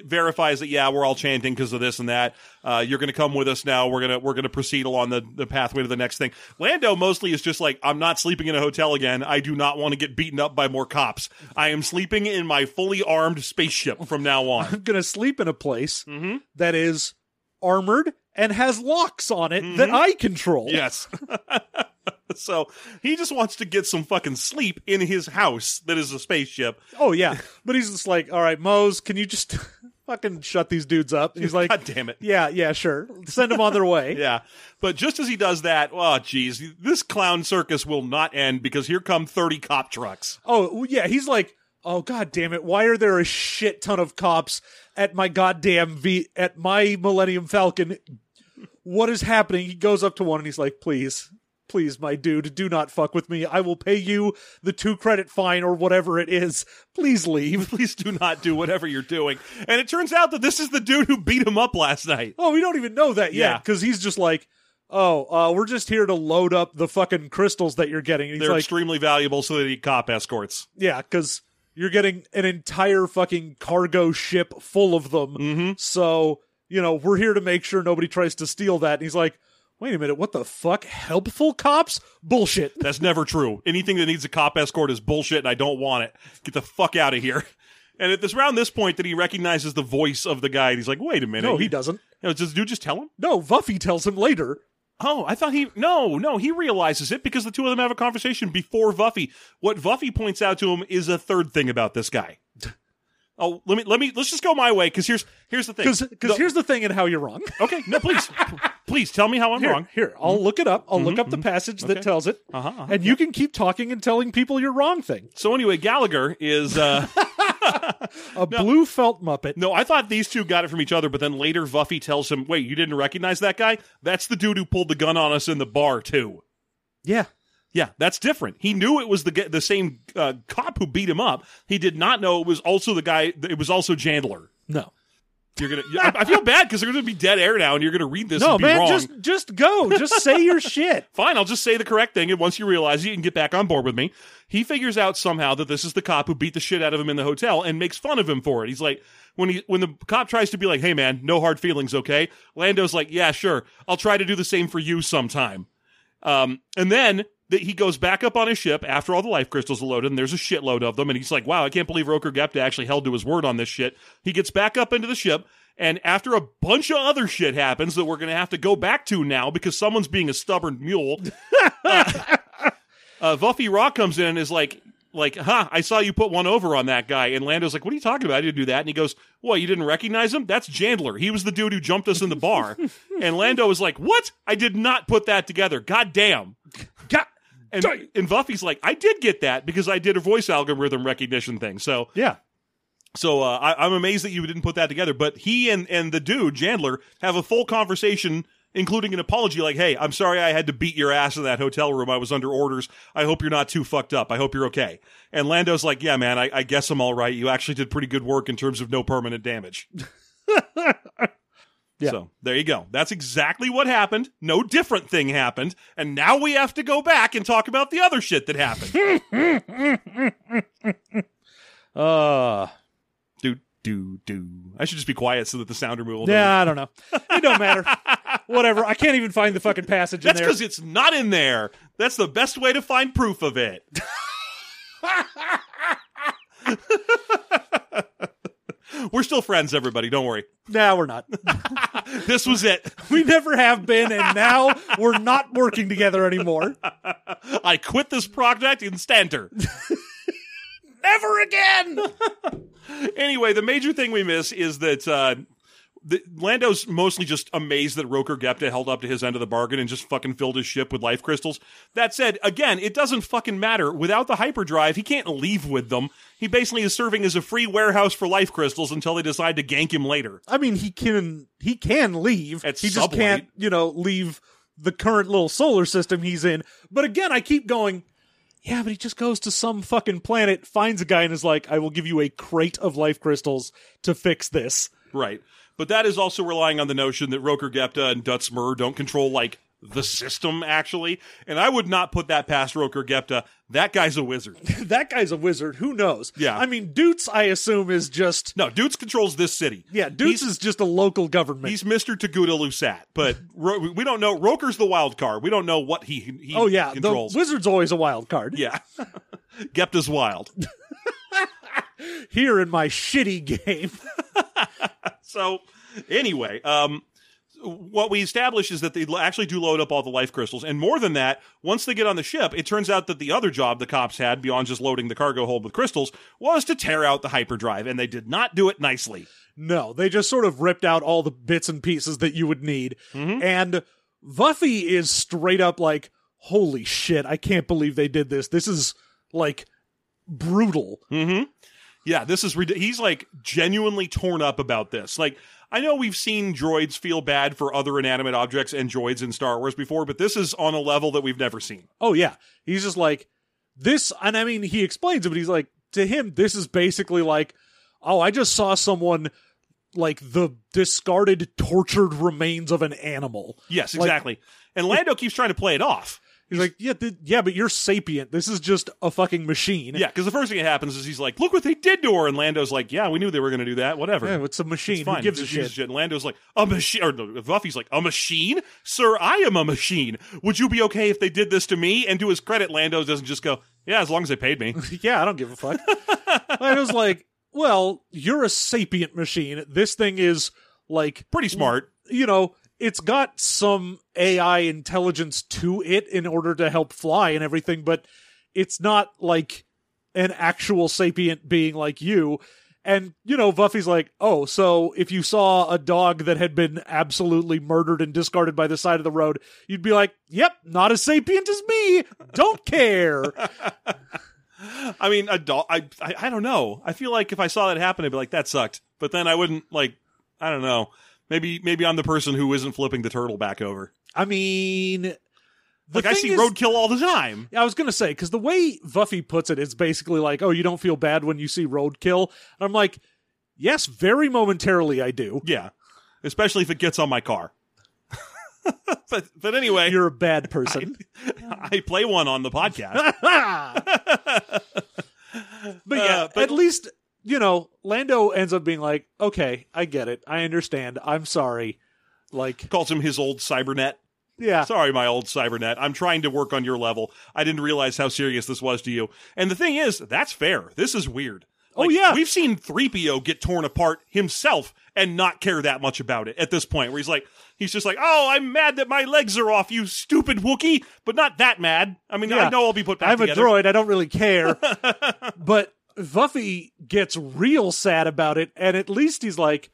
verifies that yeah, we're all chanting because of this and that. Uh, you're going to come with us now. We're gonna we're gonna proceed along the the pathway to the next thing. Lando mostly is just like, I'm not sleeping in a hotel again. I do not want to get beaten up by more cops. I am sleeping in my fully armed spaceship from now on. *laughs* I'm going to sleep in a place Mm-hmm. that is armored and has locks on it that I control. Yes. *laughs* *laughs* so he just wants to get some fucking sleep in his house that is a spaceship. Oh, yeah. But he's just like, all right, Mohs, can you just *laughs* fucking shut these dudes up? And he's like, God damn it. yeah, yeah, sure. Send them on their way. *laughs* Yeah. But just as he does that, oh, geez, this clown circus will not end because here come 30 cop trucks. Oh, yeah. He's like, oh, god damn it. Why are there a shit ton of cops at my goddamn V, at my Millennium Falcon? What is happening? He goes up to one and he's like, please, please, my dude, do not fuck with me. I will pay you the two credit fine or whatever it is. Please leave. *laughs* Please do not do whatever you're doing. And it turns out that this is the dude who beat him up last night. Oh, we don't even know that yet Yeah. because he's just like, oh, uh, we're just here to load up the fucking crystals that you're getting. He's They're like, extremely valuable, so they need cop escorts. yeah, because you're getting an entire fucking cargo ship full of them. Mm-hmm. So, you know, we're here to make sure nobody tries to steal that. And he's like, wait a minute, what the fuck? Helpful cops? Bullshit. That's never true. Anything that needs a cop escort is bullshit, and I don't want it. Get the fuck out of here. And at this around this point that he recognizes the voice of the guy, and he's like, "Wait a minute, No, he doesn't. You know, does the dude just tell him? No, Vuffi tells him later. Oh, I thought he no, no, he realizes it because the two of them have a conversation before Vuffi. What Vuffi points out to him is a third thing about this guy. *laughs* Oh, let me let me let's just go my way because here's here's the thing. Because here's the thing and how you're wrong. okay, no, please, please tell me how I'm Here, wrong. here, I'll look it up. I'll look up the passage that tells it. Uh-huh, uh-huh, and you can keep talking and telling people you're wrong thing. So anyway, Gallagher is uh *laughs* A *laughs* blue felt Muppet. no, I thought these two got it from each other, but then later Vuffi tells him, "Wait, you didn't recognize that guy? That's the dude who pulled the gun on us in the bar too." Yeah. Yeah, that's different. He knew it was the the same uh, cop who beat him up. He did not know it was also the guy. It was also Chandler. No. You're gonna. I, I feel bad because they're gonna be dead air now, and you're gonna read this No, and be man, wrong. just just go. Just say your *laughs* shit. Fine, I'll just say the correct thing, and once you realize it, you can get back on board with me. He figures out somehow that this is the cop who beat the shit out of him in the hotel and makes fun of him for it. He's like, when he when the cop tries to be like, "Hey, man, no hard feelings, okay?" Lando's like, "Yeah, sure, I'll try to do the same for you sometime." Um, and then that he goes back up on his ship after all the life crystals are loaded, and there's a shitload of them, and he's like, "Wow, I can't believe Rokur Gepta actually held to his word on this shit." He gets back up into the ship, And after a bunch of other shit happens that we're going to have to go back to now because someone's being a stubborn mule, *laughs* uh, uh, Vuffi Raa comes in and is like, like, huh, I saw you put one over on that guy. And Lando's like, what are you talking about? I didn't do that. And he goes, what, you didn't recognize him? That's Jandler. He was the dude who jumped us in the bar. *laughs* and Lando was like, what? I did not put that together. God damn. And, and Vuffi's like, I did get that because I did a voice algorithm recognition thing. So, yeah. so uh, I, I'm amazed that you didn't put that together. But he and and the dude Chandler have a full conversation, including an apology. Like, hey, I'm sorry I had to beat your ass in that hotel room. I was under orders. I hope you're not too fucked up. I hope you're okay. And Lando's like, yeah, man, I, I guess I'm all right. You actually did pretty good work in terms of no permanent damage. *laughs* Yeah. So there you go. That's exactly what happened. No different thing happened. And now we have to go back and talk about the other shit that happened. *laughs* Uh, do, do, do. I should just be quiet so that the sound removal doesn't- yeah, I don't know. It don't matter. *laughs* Whatever. I can't even find the fucking passage That's in there. because it's not in there. That's the best way to find proof of it. *laughs* We're still friends, everybody. Don't worry. Nah, we're not. *laughs* This was it. We never have been, and now we're not working together anymore. I quit this project in instanter. *laughs* Never again. *laughs* anyway, the major thing we miss is that uh, the, Lando's mostly just amazed that Rokur Gepta held up to his end of the bargain and just fucking filled his ship with life crystals. That said, again, it doesn't fucking matter. Without the hyperdrive, he can't leave with them. He basically is serving as a free warehouse for life crystals until they decide to gank him later. I mean, he can he can leave. At he just can't, you know, leave the current little solar system he's in. But again, I keep going. Yeah, but he just goes to some fucking planet, finds a guy, and is like, "I will give you a crate of life crystals to fix this." Right. But that is also relying on the notion that Rokur Gepta and Duttes Mer don't control, like, the system, actually. And I would not put that past Rokur Gepta. That guy's a wizard. *laughs* that guy's a wizard. Who knows? Yeah. I mean, Doots, I assume, is just No, Duttes controls this city. yeah. Doots is just a local government. He's Mr. Teguta Lusat, but *laughs* Ro- we don't know. Rokur's the wild card. We don't know what he, he oh yeah, controls. the wizard's always a wild card. yeah. *laughs* Gepta's wild. Here in my shitty game. *laughs* So, anyway, um, what we establish is that they actually do load up all the life crystals. And more than that, once they get on the ship, it turns out that the other job the cops had, beyond just loading the cargo hold with crystals, was to tear out the hyperdrive. And they did not do it nicely. No, they just sort of ripped out all the bits and pieces that you would need. And Vuffi is straight up like, holy shit, I can't believe they did this. This is like brutal. Mm-hmm. Yeah, this is he's like genuinely torn up about this. Like I know we've seen droids feel bad for other inanimate objects and droids in Star Wars before, but this is on a level that we've never seen. Oh, yeah. He's just like, this, and I mean, he explains it, but he's like, to him, this is basically like, oh, I just saw someone like the discarded, tortured remains of an animal. Yes, Like- exactly. and Lando keeps trying to play it off. He's like, yeah, th- yeah, but you're sapient. This is just a fucking machine. Yeah, because the first thing that happens is he's like, "Look what they did to her," and Lando's like, "Yeah, we knew they were going to do that. Whatever." Yeah, it's a machine. It's fine. Who gives a shit? And Lando's like, "A machine," or no, Vuffi's like, "A machine, sir? I am a machine. Would you be okay if they did this to me?" And to his credit, Lando doesn't just go, "Yeah, as long as they paid me." *laughs* yeah, I don't give a fuck. Was like, well, you're a sapient machine. This thing is like, Pretty smart. you know, it's got some AI intelligence to it in order to help fly and everything, but it's not like an actual sapient being like you. And, you know, Vuffi's like, oh, so if you saw a dog that had been absolutely murdered and discarded by the side of the road, you'd be like, yep, not as sapient as me. Don't care. *laughs* I mean, a dog. I, I I don't know. I feel like if I saw that happen, I'd be like, "That sucked." But then I wouldn't like. I don't know. Maybe maybe I'm the person who isn't flipping the turtle back over. I mean, the Like I see is- roadkill all the time. I was gonna say because the way Vuffi puts it, it is basically like, "Oh, you don't feel bad when you see roadkill." And I'm like, "Yes, very momentarily I do." Yeah, especially if it gets on my car. *laughs* but but anyway, You're a bad person. *laughs* I play one on the podcast. *laughs* but yeah, Uh, but- at least you know Lando ends up being like, "Okay, I get it. I understand. I'm sorry." Like, Calls him his old cybernet. yeah, Sorry, my old cybernet. I'm trying to work on your level. I didn't realize how serious this was to you. And the thing is, that's fair. This is weird. Oh, yeah. we've seen 3PO get torn apart himself and not care that much about it at this point. Where he's like, he's just like, oh, I'm mad that my legs are off, you stupid Wookie, but not that mad. I mean, Yeah. I know I'll be put back I'm together. a droid. I don't really care. *laughs* but Vuffi gets real sad about it, and at least he's like,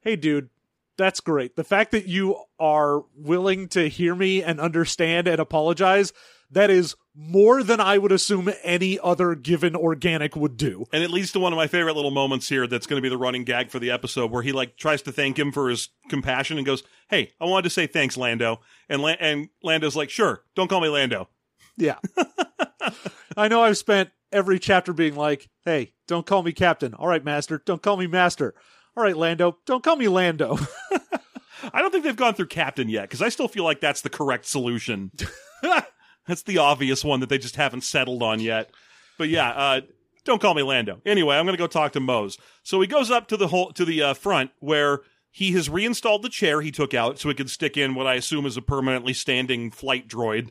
"Hey, dude, that's great. The fact that you are willing to hear me and understand and apologize, that is more than I would assume any other given organic would do." And it leads to one of my favorite little moments here that's going to be the running gag for the episode where he like tries to thank him for his compassion and goes, "Hey, I wanted to say thanks, Lando." And La- and Lando's like, "Sure, don't call me Lando." Yeah. *laughs* I know I've spent every chapter being like, "Hey, don't call me captain." All right, master, don't call me master. All right, Lando, don't call me Lando. *laughs* I don't think they've gone through Captain yet because I still feel like that's the correct solution. *laughs* that's the obvious one that they just haven't settled on yet. But yeah, uh, don't call me Lando. Anyway, I'm going to go talk to Mohs. So he goes up to the whole to the uh, front where he has reinstalled the chair he took out so he can stick in what I assume is a permanently standing flight droid,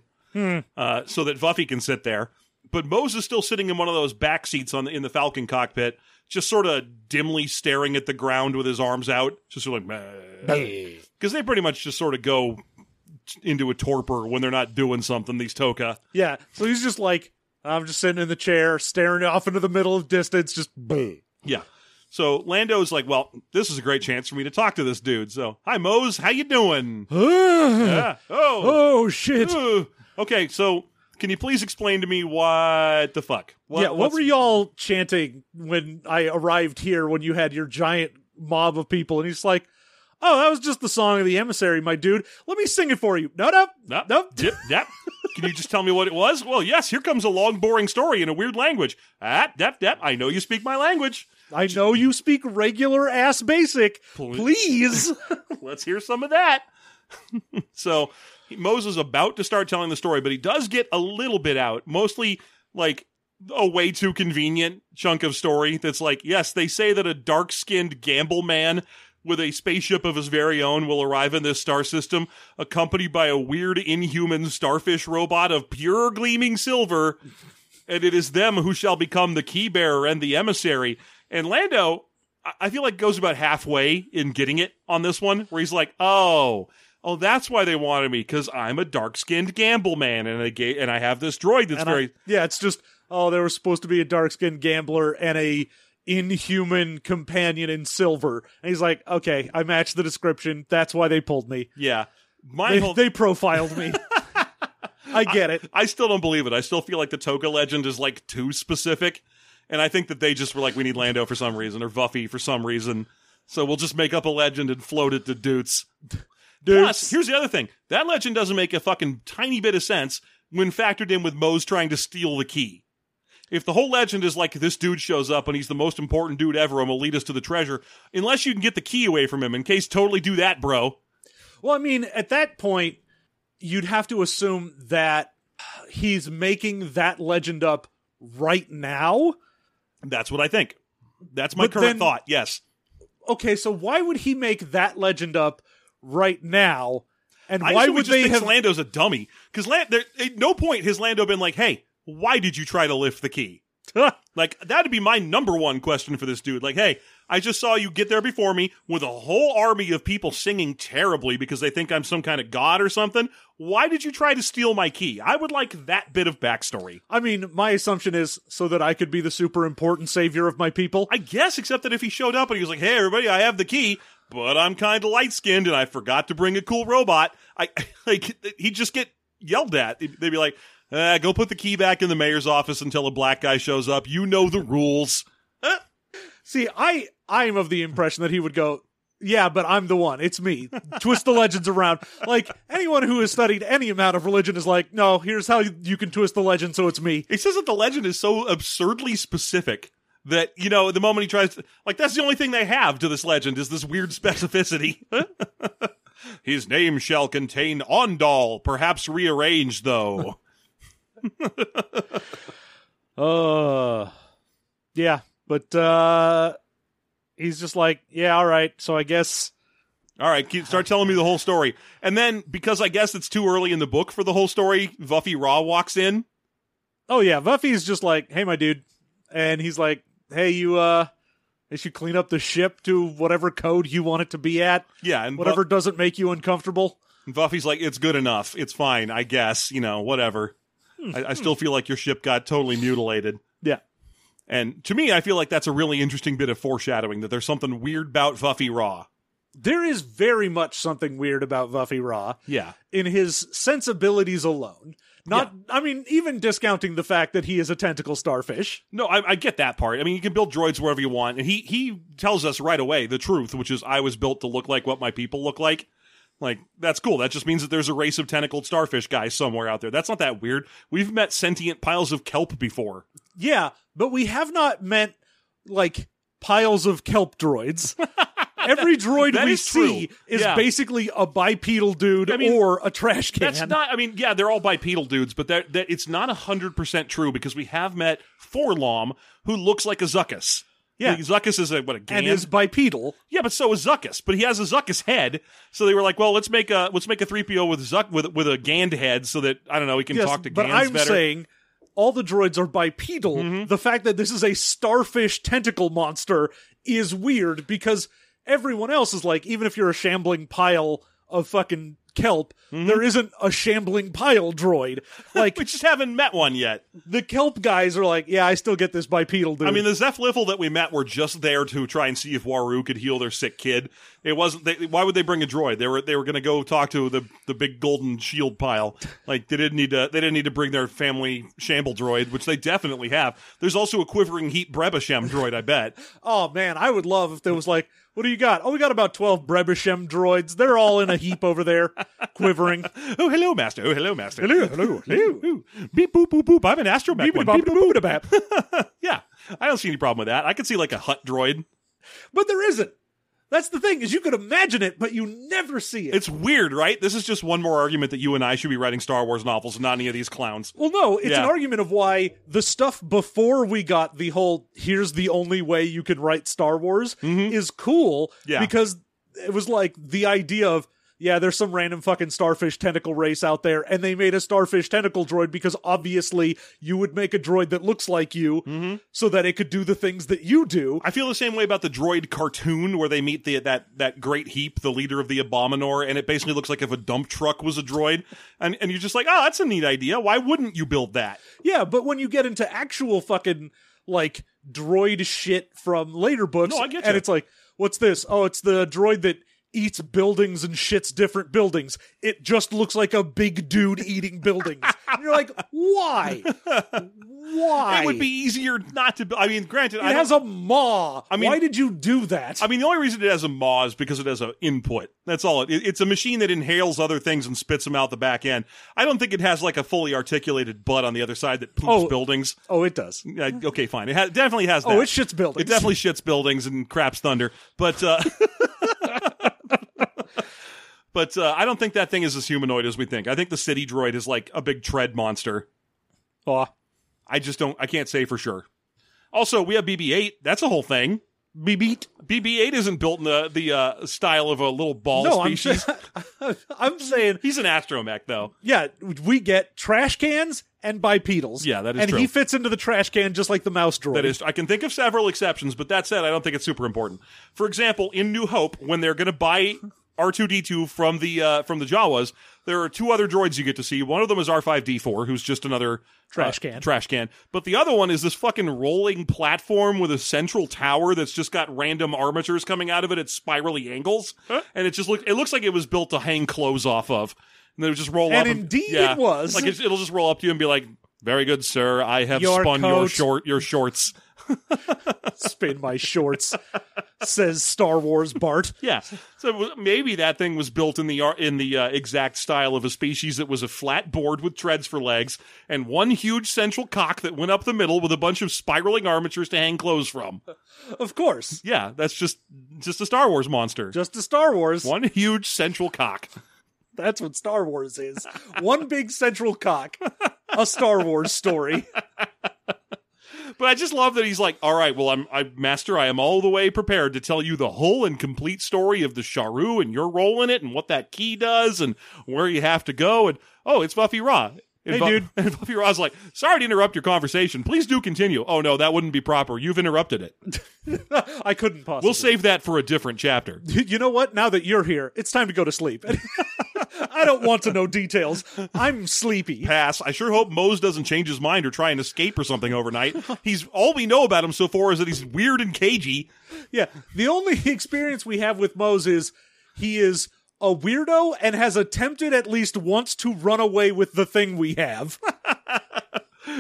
uh, so that Vuffi can sit there. But Mohs is still sitting in one of those back seats on the, in the Falcon cockpit, just sort of dimly staring at the ground with his arms out, just sort of like. "Meh." because they pretty much just sort of go into a torpor when they're not doing something. These Toka, Yeah. So he's just like, I'm just sitting in the chair, staring off into the middle of distance, just "Bleh." yeah. So Lando's like, "Well, this is a great chance for me to talk to this dude." So, hi Mohs, how you doing? *sighs* yeah. Oh. Oh shit. Ugh. Okay. So, can you please explain to me what the fuck? What, yeah, what were y'all chanting when I arrived here when you had your giant mob of people? And he's like, Oh, that was just the song of the emissary, my dude. Let me sing it for you. No, no, Nope. no. Yep. Yep. Can you just tell me what it was? Well, yes. Here comes a long, boring story in a weird language. Ah, dep, dep. I know you speak my language. I know you speak regular ass basic. Please. *laughs* Let's hear some of that. *laughs* so Mohs's about to start telling the story, but he does get a little bit out, mostly like a way too convenient chunk of story that's like, yes, they say that a dark skinned gamble man with a spaceship of his very own will arrive in this star system, accompanied by a weird inhuman starfish robot of pure gleaming silver, and it is them who shall become the key bearer and the emissary. And Lando, I feel like goes about halfway in getting it on this one, where he's like, "Oh, oh, that's why they wanted me because I'm a dark skinned gamble man, and I ga- and I have this droid that's And I- very yeah, it's just oh, there was supposed to be a dark skinned gambler and a inhuman companion in silver. And he's like, okay, I matched the description. That's why they pulled me. yeah." My They, whole they profiled me. *laughs* I get it. I still don't believe it. I still feel like the Toka legend is like too specific, and I think that they just were like, we need Lando for some reason or Vuffi for some reason, so we'll just make up a legend and float it to Doots. Plus, here's the other thing: that legend doesn't make a fucking tiny bit of sense when factored in with Mohs trying to steal the key. If the whole legend is like this dude shows up and he's the most important dude ever and will lead us to the treasure, unless you can get the key away from him, in case totally do that, bro. Well, I mean, at that point, you'd have to assume that he's making that legend up right now. That's what I think. That's my But current then- thought. Yes. Okay, so why would he make that legend up right now? And I why would they have? Lando's a dummy? Because Land- there, at no point has Lando been like, "Hey, why did you try to lift the key?" *laughs* Like that'd be my number one question for this dude. Like, hey, I just saw you get there before me with a whole army of people singing terribly because they think I'm some kind of god or something. Why did you try to steal my key? I would like that bit of backstory. I mean, my assumption is so that I could be the super important savior of my people. I guess, except that if he showed up and he was like, "Hey, everybody, I have the key, but I'm kind of light skinned and I forgot to bring a cool robot," I *laughs* like he'd just get yelled at. They'd be like, uh, "Go put the key back in the mayor's office until a black guy shows up. You know the rules." Uh, See, I I am of the impression that he would go, "Yeah, but I'm the one. It's me." twist the legends around. Like anyone who has studied any amount of religion is like, "No, here's how you, you can twist the legend so it's me." He says that the legend is so absurdly specific that you know the moment he tries to like that's the only thing they have to this legend is this weird *laughs* specificity. *laughs* His name shall contain Ondal, perhaps rearranged though. *laughs* Uh Yeah, but uh he's just like, "Yeah, all right. So I guess All right, keep, start telling me the whole story. And then, because I guess it's too early in the book for the whole story, Vuffi Raa walks in. Oh yeah, Vuffi's just like, "Hey, my dude," and he's like, hey, you uh, they should clean up the ship to whatever code you want it to be at. Yeah, and Whatever doesn't make you uncomfortable. Bu- Vuffi's like, it's good enough. It's fine, I guess. You know, whatever. I, I still feel like your ship got totally mutilated. Yeah. And to me, I feel like that's a really interesting bit of foreshadowing that there's something weird about Vuffi Raa. There is very much something weird about Vuffi Raa Yeah. in his sensibilities alone. Not, I mean, even discounting the fact that he is a tentacle starfish. No, I, I get that part. I mean, you can build droids wherever you want, and he he tells us right away the truth, which is I was built to look like what my people look like. Like that's cool. That just means that there's a race of tentacled starfish guys somewhere out there. That's not that weird. We've met sentient piles of kelp before. Yeah, but we have not met like piles of kelp droids. *laughs* Every droid That we is true. see is Yeah. basically a bipedal dude I mean, or a trash can. That's not. I mean, yeah, they're all bipedal dudes, but that that it's not hundred percent true because we have met 4-LOM, who looks like a Zuckuss. Yeah. Zuckuss is a what a and Gand? is bipedal. Yeah, but so is Zuckuss. But he has a Zuckuss head, so they were like, "Well, let's make a let's make a three PO with Zuck with with a Gand head, so that I don't know, he can Yes, talk to but Gands I'm better." saying all the droids are bipedal. Mm-hmm. The fact that this is a starfish tentacle monster is weird because everyone else is like, even if you're a shambling pile of fucking kelp, Mm-hmm. there isn't a shambling pile droid. Like *laughs* we just haven't met one yet. the kelp guys are like, yeah, I still get this bipedal dude. I mean, the Zeph Liffle that we met were just there to try and see if Waru could heal their sick kid. It wasn't. They, why would they bring a droid? They were they were going to go talk to the the big golden shield pile. Like they didn't need to. They didn't need to bring their family shamble droid, which they definitely have. There's also a quivering heat Brebashem droid. I bet. *laughs* oh man, I would love if there was like, what do you got? Oh, we got about twelve Brebishem droids. They're all in a heap over there, quivering. *laughs* Oh, hello, master. Oh, hello, master. Hello, hello, hello. Beep boop boop boop. I'm an astromech one. Beep, boop, boop. But *laughs* Yeah, I don't see any problem with that. I could see like a hut droid. But there isn't. That's the thing is you could imagine it, but you never see it. It's weird, right? This is just one more argument that you and I should be writing Star Wars novels, not any of these clowns. well, no, it's Yeah. an argument of why the stuff before we got the whole "here's the only way you can write Star Wars" is cool. Mm-hmm. Yeah. because it was like the idea of yeah, there's some random fucking starfish tentacle race out there, and they made a starfish tentacle droid because obviously you would make a droid that looks like you, Mm-hmm. so that it could do the things that you do. I feel the same way about the droid cartoon where they meet the that that great heap, the leader of the Abominor, and it basically looks like if a dump truck was a droid, and and you're just like, oh, that's a neat idea. Why wouldn't you build that? Yeah, but when you get into actual fucking like droid shit from later books, No, I get and it's like, what's this? Oh, it's the droid that eats buildings and shits different buildings. It just looks like a big dude eating buildings. and you're like, why? Why? It would be easier not to. I mean, granted, It I has a maw. I mean- why did you do that? I mean, the only reason it has a maw is because it has an input. That's all. It, it's a machine that inhales other things and spits them out the back end. I don't think it has like a fully articulated butt on the other side that poops Oh. buildings. oh, it does. Uh, okay, fine. It ha- definitely has that. Oh, it shits buildings. It definitely shits buildings and craps thunder, but uh, *laughs* but uh, I don't think that thing is as humanoid as we think. I think the city droid is like a big tread monster. Aw. I just don't. I can't say for sure. Also, we have BB-8. That's a whole thing. BB. BB-8 isn't built in the the uh, style of a little ball No, I'm, species. *laughs* I'm saying He's an astromech, though. yeah, we get trash cans and bipedals. Yeah, that is and true. he fits into the trash can just like the mouse droid. That is, I can think of several exceptions, but that said, I don't think it's super important. For example, in New Hope, when they're going to buy R two D two from the uh, from the Jawas, there are two other droids you get to see. One of them is R five D four, who's just another Trash uh, can. trash can. But the other one is this fucking rolling platform with a central tower that's just got random armatures coming out of it at spirally angles, and it just look it looks like it was built to hang clothes off of. And they would just roll And up. And indeed yeah, it was. Like it's, it'll just roll up to you and be like, "Very good, sir. I have Your spun your short your shorts." *laughs* Spin my shorts, says Star Wars Bart. Yeah, so maybe that thing was built in the in the uh, exact style of a species that was a flat board with treads for legs and one huge central cock that went up the middle with a bunch of spiraling armatures to hang clothes from. Of course. Yeah, that's just just a Star Wars monster. Just a Star Wars. one huge central cock. That's what Star Wars is. One big central cock. A Star Wars story. *laughs* But I just love that he's like, "All right, well, I'm, I master. I am all the way prepared to tell you the whole and complete story of the Sharu and your role in it, and what that key does, and where you have to go. And oh, it's Vuffi Raa. And Hey, Bu- dude. *laughs* And Vuffi Raa's like, sorry to interrupt your conversation. Please do continue. Oh no, that wouldn't be proper. You've interrupted it. *laughs* I couldn't possibly. We'll save that for a different chapter. *laughs* You know what? Now that you're here, it's time to go to sleep. I don't want to know details. I'm sleepy. Pass. I sure hope Mohs doesn't change his mind or try and escape or something overnight. He's all we know about him so far is that he's weird and cagey. Yeah. The only *laughs* experience we have with Mohs is he is a weirdo and has attempted at least once to run away with the thing we have. *laughs*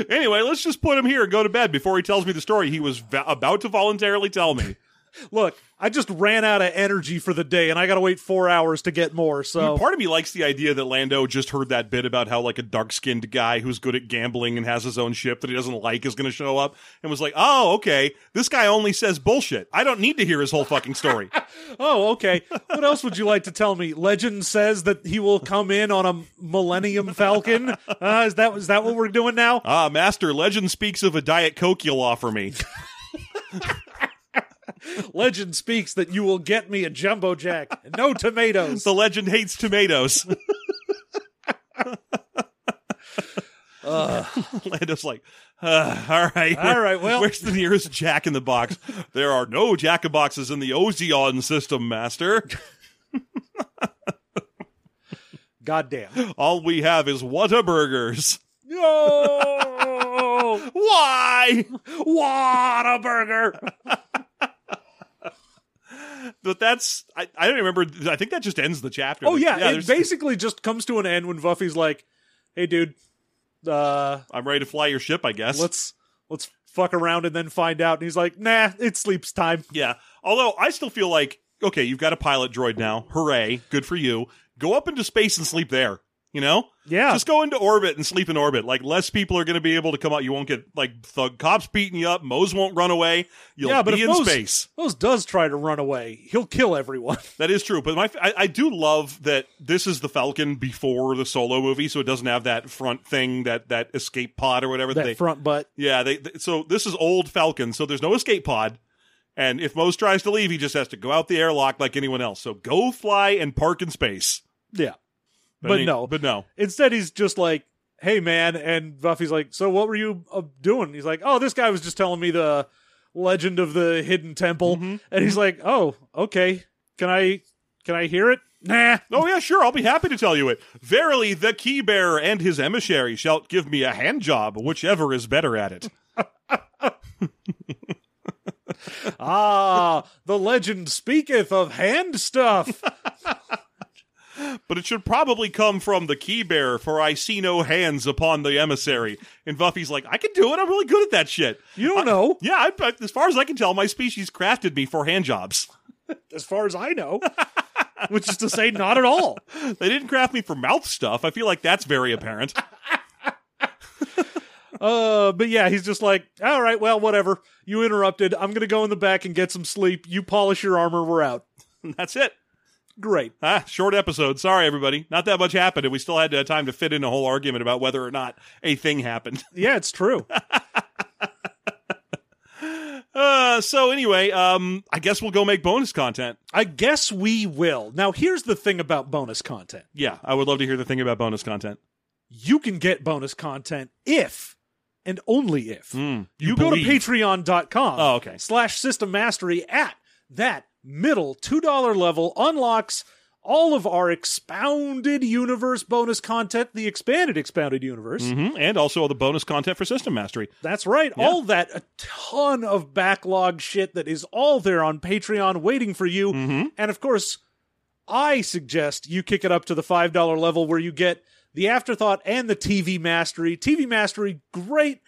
Anyway, let's just put him here and go to bed before he tells me the story he was va- about to voluntarily tell me. Look, I just ran out of energy for the day and I got to wait four hours to get more. So Part of me likes the idea that Lando just heard that bit about how like a dark-skinned guy who's good at gambling and has his own ship that he doesn't like is going to show up and was like, "Oh, okay, this guy only says bullshit. I don't need to hear his whole fucking story." *laughs* Oh, okay. What else would you like to tell me? Legend says that he will come in on a Millennium Falcon. Uh, is that is that what we're doing now? ah, Master, legend speaks of a diet coke you'll offer me. *laughs* *laughs* Legend speaks that you will get me a jumbo jack no tomatoes. the legend hates tomatoes. *laughs* *laughs* Lando's like, uh, all right, All right, well- where's the nearest Jack in the Box? There are no Jack in Boxes in the Oseon system, Master. Goddamn. All we have is Whataburgers. No. Why? What a burger. But that's I, I don't remember. I think that just ends the chapter. Oh yeah, it basically just comes to an end when Vuffi's like, "Hey dude, uh I'm ready to fly your ship. I guess. let's let's fuck around and then find out." And he's like, "Nah, it's sleeps time." Yeah. Although I still feel like okay, you've got a pilot droid now. Hooray! Good for you. Go up into space and sleep there. You know, Yeah. just go into orbit and sleep in orbit. Like less people are going to be able to come out. You won't get like thug cops beating you up. Mohs won't run away. You'll yeah, but be if in Mohs, space. Mohs does try to run away, he'll kill everyone. That is true, but my I, I do love that this is the Falcon before the solo movie, so it doesn't have that front thing, that that escape pod or whatever that they. front butt. yeah, they, they- so this is old Falcon, so there's no escape pod, and if Mohs tries to leave, he just has to go out the airlock like anyone else. So go fly and park in space. Yeah. But no. but no, Instead, he's just like, "Hey, man," and Vuffi's like, "So what were you uh, doing?" He's like, "Oh, this guy was just telling me the legend of the hidden temple," Mm-hmm. and he's like, "Oh, okay. Can I can I hear it?" Nah. Oh yeah, sure. I'll be happy to tell you it. Verily, the key bearer and his emissary shall give me a hand job, whichever is better at it. *laughs* Ah, the legend speaketh of hand stuff. *laughs* But it should probably come from the key bearer, for I see no hands upon the emissary. And Vuffi's like, I can do it. I'm really good at that shit. You don't know, Yeah, I, I- as far as I can tell, my species crafted me for hand jobs. *laughs* as far as I know, which is to say, not at all. *laughs* They didn't craft me for mouth stuff. I feel like that's very apparent. *laughs* Uh, but yeah, he's just like, all right, well, whatever. You interrupted. I'm gonna go in the back and get some sleep. You polish your armor. We're out. that's it. Great. Ah, short episode. Sorry, everybody. Not that much happened, and we still had uh, time to fit in a whole argument about whether or not a thing happened. *laughs* Yeah, it's true. *laughs* Uh, so anyway, um, I guess we'll go make bonus content. I guess we will. Now, here's the thing about bonus content. Yeah, I would love to hear the thing about bonus content. You can get bonus content if and only if Mm, you, go to patreon.com Oh, okay. slash system mastery at that middle $2 level unlocks all of our expounded universe bonus content, the expanded expounded universe. Mhm, And also all the bonus content for System Mastery. That's right. All that, a ton of backlog shit that is all there on Patreon waiting for you. Mm-hmm. And of course, I suggest you kick it up to the $5 level where you get the Afterthought and the TV Mastery. TV Mastery, great,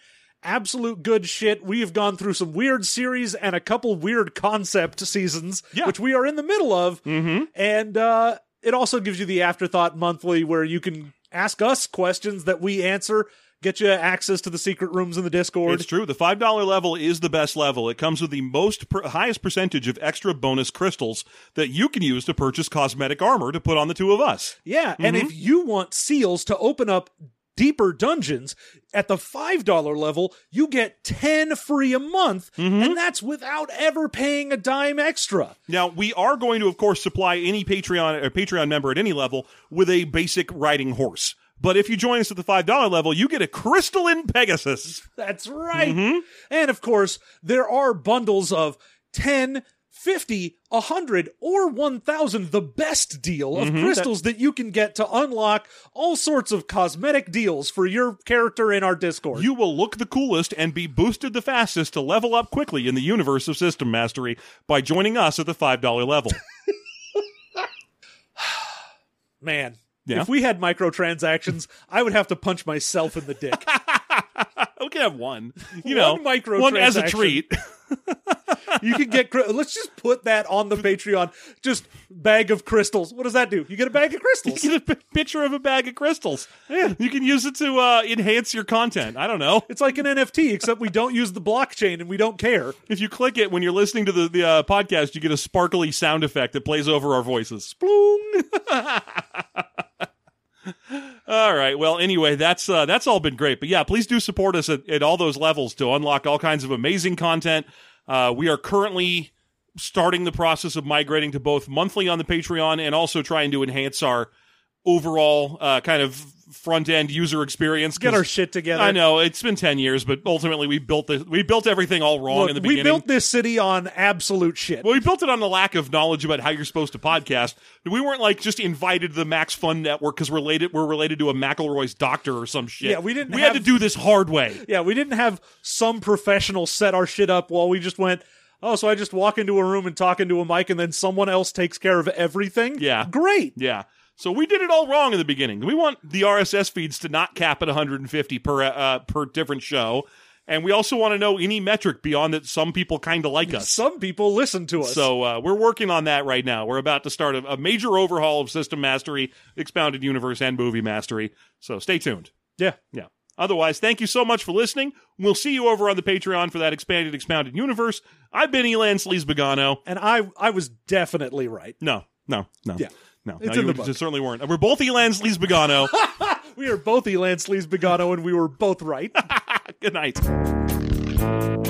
absolute good shit. We have gone through some weird series and a couple weird concept seasons, Yeah. which we are in the middle of. Mm-hmm. And uh, it also gives you the Afterthought monthly where you can ask us questions that we answer. Get you access to the secret rooms in the Discord. It's true. The five dollar level is the best level. It comes with the most per- highest percentage of extra bonus crystals that you can use to purchase cosmetic armor to put on the two of us. Yeah, and Mm-hmm. if you want seals to open up deeper dungeons at the $5 level, you get 10 free a month, Mm-hmm. and that's without ever paying a dime extra. Now we are going to, of course, supply any Patreon or Patreon member at any level with a basic riding horse. But if you join us at the $5 level, you get a crystalline Pegasus. That's right. Mm-hmm. And of course, there are bundles of 10, 50, 100, or 1000, the best deal of Mhm. crystals that you can get to unlock all sorts of cosmetic deals for your character in our Discord. You will look the coolest and be boosted the fastest to level up quickly in the universe of System Mastery by joining us at the $5 level. *laughs* Man, Yeah? if we had microtransactions, I would have to punch myself in the dick. *laughs* we can have one. You One know, microtransaction. one as a treat. *laughs* You can get. Let's just put that on the Patreon. Just bag of crystals. What does that do? You get a bag of crystals. You get a p- picture of a bag of crystals. Yeah. You can use it to uh, enhance your content. I don't know. It's like an NFT, except we don't use the blockchain and we don't care. If you click it when you're listening to the, the uh, podcast, you get a sparkly sound effect that plays over our voices. Sploong. *laughs* all right. Well, anyway, that's uh, that's all been great. But yeah, please do support us at, at all those levels to unlock all kinds of amazing content. Uh, we are currently starting the process of migrating to both monthly on the Patreon and also trying to enhance our overall uh, kind of front end user experience. Get our shit together. I know it's been ten years, but ultimately we built the we built everything all wrong Look, in the beginning. we built this city on absolute shit. well, we built it on the lack of knowledge about how you're supposed to podcast. We weren't like just invited to the Max Fun Network because we're related we're related to a McElroy's doctor or some shit. Yeah, we didn't We had to do this hard way. Yeah, we didn't have some professional set our shit up while we just went, oh, so I just walk into a room and talk into a mic and then someone else takes care of everything? Yeah. Great. Yeah. So we did it all wrong in the beginning. We want the RSS feeds to not cap at 150 per uh, per different show, and we also want to know any metric beyond that. Some people kind of like us. Some people listen to us. So uh, we're working on that right now. We're about to start a, a major overhaul of System Mastery, Expounded Universe, and Movie Mastery. So stay tuned. yeah. Yeah. Otherwise, thank you so much for listening. We'll see you over on the Patreon for that expanded, expounded universe. I've been Elan Sleazebaggano. And I I was definitely right. No, no, no. Yeah. No, it's no, in the book. certainly weren't. We're both Elan Sleazebaggano. *laughs* we are both Elan Sleazebaggano, and we were both right. *laughs* Good night.